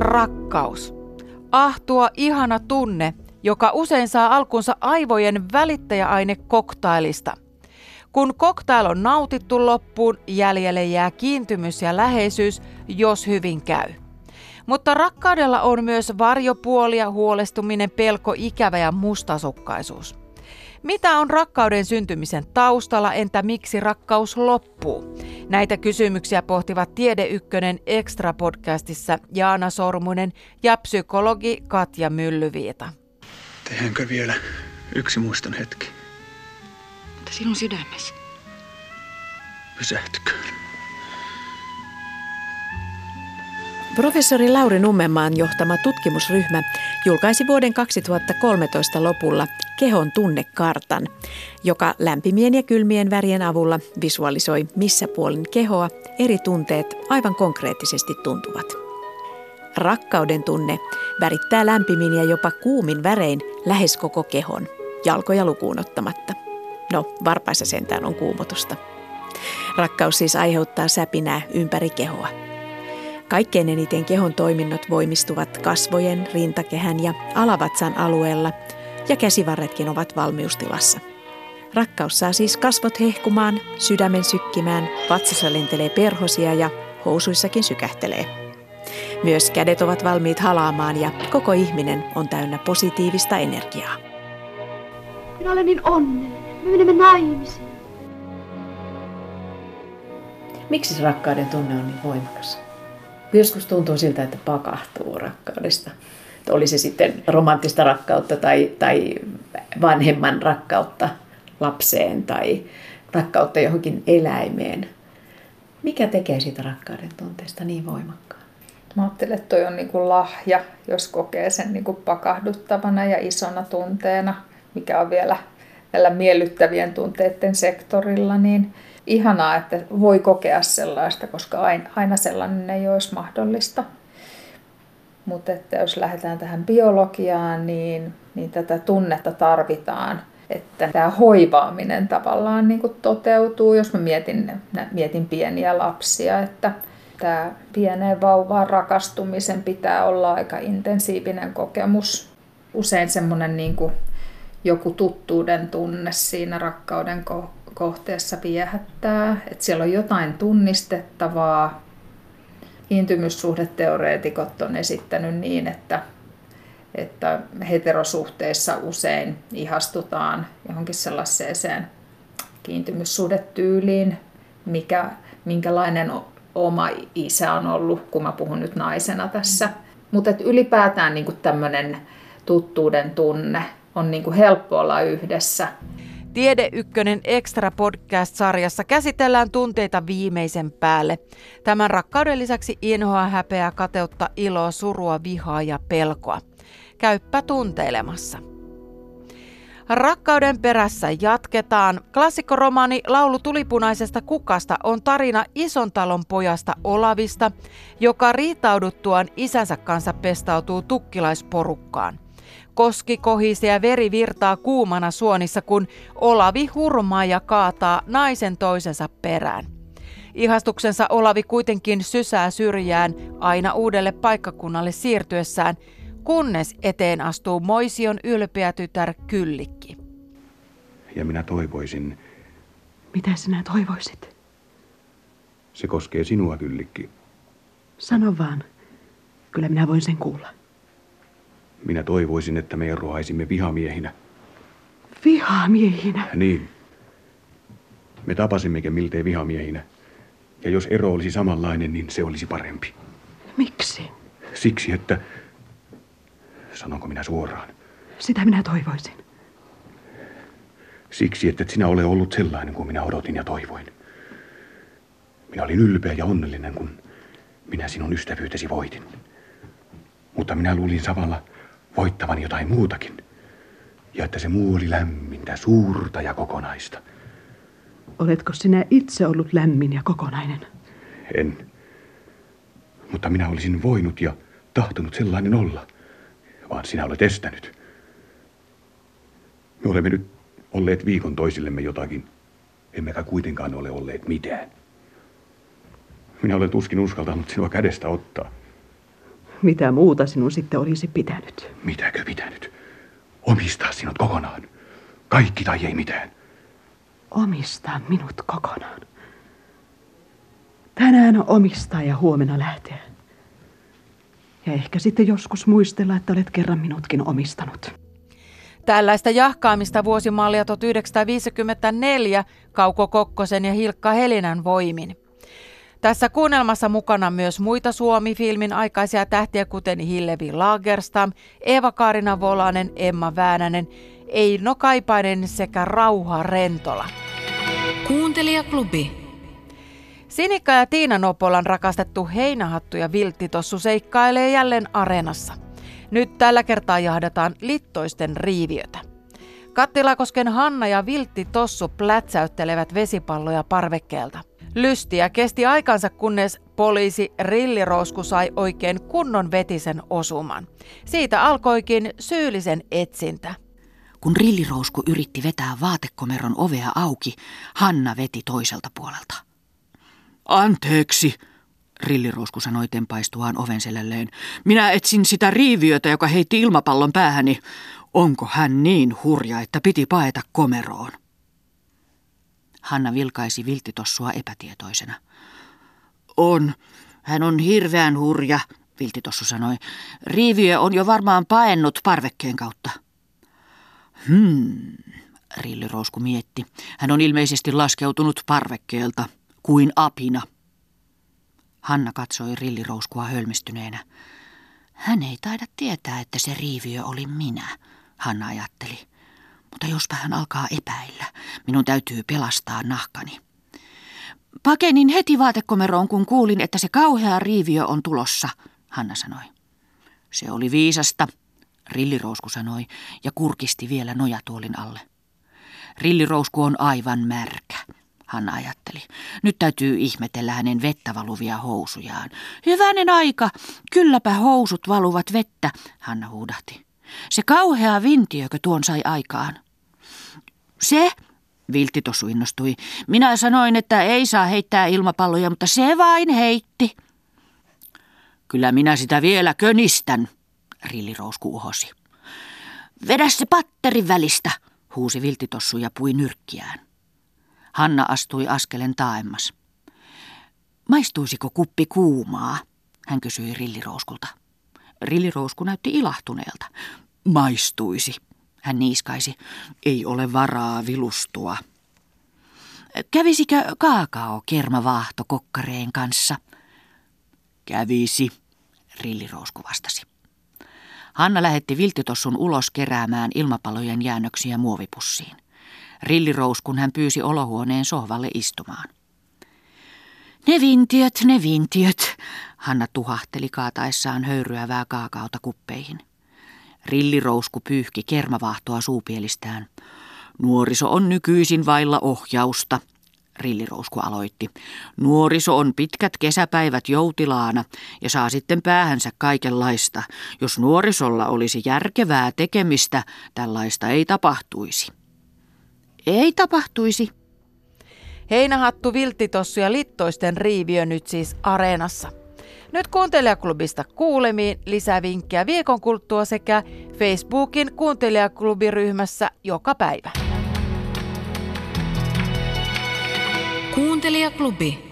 Rakkaus. Ahtua ihana tunne, joka usein saa alkunsa aivojen välittäjäaine koktailista. Kun koktail on nautittu loppuun, jäljelle jää kiintymys ja läheisyys, jos hyvin käy. Mutta rakkaudella on myös varjopuolia, huolestuminen, pelko, ikävä ja mustasukkaisuus. Mitä on rakkauden syntymisen taustalla, entä miksi rakkaus loppuu? Näitä kysymyksiä pohtivat Tiede Ykkönen Extra-podcastissa Jaana Sormunen ja psykologi Katja Myllyviita. Tehdäänkö vielä yksi muiston hetki? Mutta sinun sydämesi. Pysähtyköön. Professori Lauri Nummenmaan johtama tutkimusryhmä julkaisi vuoden 2013 lopulla kehon tunnekartan, joka lämpimien ja kylmien värien avulla visualisoi missä puolin kehoa eri tunteet aivan konkreettisesti tuntuvat. Rakkauden tunne värittää lämpimin ja jopa kuumin värein lähes koko kehon, jalkoja lukuun ottamatta. No, varpaissa sentään on kuumotusta. Rakkaus siis aiheuttaa säpinää ympäri kehoa. Kaikkein eniten kehon toiminnot voimistuvat kasvojen, rintakehän ja alavatsan alueella, ja käsivarretkin ovat valmiustilassa. Rakkaus saa siis kasvot hehkumaan, sydämen sykkimään, vatsassa lentelee perhosia ja housuissakin sykähtelee. Myös kädet ovat valmiit halaamaan ja koko ihminen on täynnä positiivista energiaa. Minä olen niin onnellinen. Me menemme naimisiin. Miksi se rakkauden tunne on niin voimakas? Joskus tuntuu siltä, että pakahtuu rakkaudesta. Oli se sitten romanttista rakkautta tai, tai vanhemman rakkautta lapseen tai rakkautta johonkin eläimeen. Mikä tekee siitä rakkauden tunteesta niin voimakkaan? Mä ajattelen, että toi on niin kuin lahja, jos kokee sen niin kuin pakahduttavana ja isona tunteena, mikä on vielä tällä miellyttävien tunteiden sektorilla, niin ihanaa, että voi kokea sellaista, koska aina sellainen ei olisi mahdollista. Mutta että jos lähdetään tähän biologiaan, niin, niin tätä tunnetta tarvitaan, että tämä hoivaaminen tavallaan niin kuin toteutuu, jos mä mietin, mietin pieniä lapsia, että tämä pieneen vauvaan rakastumisen pitää olla aika intensiivinen kokemus. Usein semmoinen niin kuin joku tuttuuden tunne siinä rakkauden kohteessa viehättää, että siellä on jotain tunnistettavaa. Kiintymyssuhdeteoreetikot on esittänyt niin, että, että heterosuhteissa usein ihastutaan johonkin sellaiseen kiintymyssuhdetyyliin, mikä, minkälainen oma isä on ollut, kun mä puhun nyt naisena tässä. Mutta ylipäätään niin tämmöinen tuttuuden tunne on niin helppo olla yhdessä. Tiede Ykkönen Extra Podcast-sarjassa käsitellään tunteita viimeisen päälle. Tämän rakkauden lisäksi inhoa, häpeää, kateutta, iloa, surua, vihaa ja pelkoa. Käyppä tunteilemassa. Rakkauden perässä jatketaan. Klassikkoromaani Laulu tulipunaisesta kukasta on tarina ison talon pojasta Olavista, joka riitauduttuaan isänsä kanssa pestautuu tukkilaisporukkaan. Koski kohisee ja veri virtaa kuumana suonissa, kun Olavi hurmaa ja kaataa naisen toisensa perään. Ihastuksensa Olavi kuitenkin sysää syrjään aina uudelle paikkakunnalle siirtyessään, kunnes eteen astuu Moision ylpeä tytär Kyllikki. Ja minä toivoisin... Mitä sinä toivoisit? Se koskee sinua, Kyllikki. Sano vaan. Kyllä minä voin sen kuulla. Minä toivoisin, että me eroaisimme vihamiehinä. Vihamiehinä? Niin. Me tapasimmekin miltei vihamiehinä. Ja jos ero olisi samanlainen, niin se olisi parempi. Miksi? Siksi, että... Sanonko minä suoraan? Sitä minä toivoisin. Siksi, että et sinä ole ollut sellainen kuin minä odotin ja toivoin. Minä olin ylpeä ja onnellinen, kun minä sinun ystävyytesi voitin. Mutta minä luulin samalla, voittavan jotain muutakin. Ja että se muu oli lämmintä, suurta ja kokonaista. Oletko sinä itse ollut lämmin ja kokonainen? En. Mutta minä olisin voinut ja tahtonut sellainen olla. Vaan sinä olet estänyt. Me olemme nyt olleet viikon toisillemme jotakin. Emmekä kuitenkaan ole olleet mitään. Minä olen tuskin uskaltanut sinua kädestä ottaa. Mitä muuta sinun sitten olisi pitänyt? Mitäkö pitänyt? Omistaa sinut kokonaan. Kaikki tai ei mitään. Omistaa minut kokonaan. Tänään omistaa ja huomenna lähteä. Ja ehkä sitten joskus muistella, että olet kerran minutkin omistanut. Tällaista jahkaamista vuosimallia 1954 Kauko Kokkosen ja Hilkka Helinän voimin. Tässä kuunnelmassa mukana myös muita Suomi-filmin aikaisia tähtiä, kuten Hillevi Lagerstam, Eeva-Kaarina Volanen, Emma Väänänen, Eino Kaipainen sekä Rauha Rentola. Kuuntelijaklubi. Sinikka ja Tiina Nopolan rakastettu heinähattu ja vilttitossu seikkailee jälleen areenassa. Nyt tällä kertaa jahdataan littoisten riiviötä. Kattilakosken Hanna ja Viltti Tossu plätsäyttelevät vesipalloja parvekkeelta. Lystiä kesti aikansa, kunnes poliisi Rillirousku sai oikein kunnon vetisen osuman. Siitä alkoikin syyllisen etsintä. Kun Rillirousku yritti vetää vaatekomeron ovea auki, Hanna veti toiselta puolelta. Anteeksi, Rillirousku sanoi tempaistuaan oven selälleen. Minä etsin sitä riiviötä, joka heitti ilmapallon päähäni. Onko hän niin hurja, että piti paeta komeroon? Hanna vilkaisi viltitossua epätietoisena. On. Hän on hirveän hurja, viltitossu sanoi. Riiviö on jo varmaan paennut parvekkeen kautta. Hmm, Rillirousku mietti. Hän on ilmeisesti laskeutunut parvekkeelta kuin apina. Hanna katsoi rillirouskua hölmistyneenä. Hän ei taida tietää, että se riiviö oli minä, Hanna ajatteli. Mutta jospa hän alkaa epäillä, minun täytyy pelastaa nahkani. Pakenin heti vaatekomeroon, kun kuulin, että se kauhea riiviö on tulossa, Hanna sanoi. Se oli viisasta, Rillirousku sanoi ja kurkisti vielä nojatuolin alle. Rillirousku on aivan märkä. Hanna ajatteli. Nyt täytyy ihmetellä hänen vettä valuvia housujaan. Hyvänen aika, kylläpä housut valuvat vettä, Hanna huudahti. Se kauhea vintiökö tuon sai aikaan? Se, Viltti tossu innostui. Minä sanoin, että ei saa heittää ilmapalloja, mutta se vain heitti. Kyllä minä sitä vielä könistän, Rillirousku uhosi. Vedä se patterin välistä, huusi Viltitossu ja pui nyrkkiään. Hanna astui askelen taaemmas. Maistuisiko kuppi kuumaa? Hän kysyi Rillirouskulta. Rillirousku näytti ilahtuneelta. Maistuisi, hän niiskaisi. Ei ole varaa vilustua. Kävisikö kaakao kermavaahto kokkareen kanssa? Kävisi, Rillirousku vastasi. Hanna lähetti viltitossun ulos keräämään ilmapalojen jäännöksiä muovipussiin. Rillirous, kun hän pyysi olohuoneen sohvalle istumaan. Ne vintiöt, ne vintiöt, Hanna tuhahteli kaataessaan höyryävää kaakaota kuppeihin. Rillirousku pyyhki kermavahtoa suupielistään. Nuoriso on nykyisin vailla ohjausta, Rillirousku aloitti. Nuoriso on pitkät kesäpäivät joutilaana ja saa sitten päähänsä kaikenlaista. Jos nuorisolla olisi järkevää tekemistä, tällaista ei tapahtuisi ei tapahtuisi. Heinähattu, vilttitossu ja littoisten riiviö nyt siis areenassa. Nyt kuuntelijaklubista kuulemiin lisävinkkejä viikon kulttua sekä Facebookin kuuntelijaklubiryhmässä joka päivä. Kuuntelijaklubi.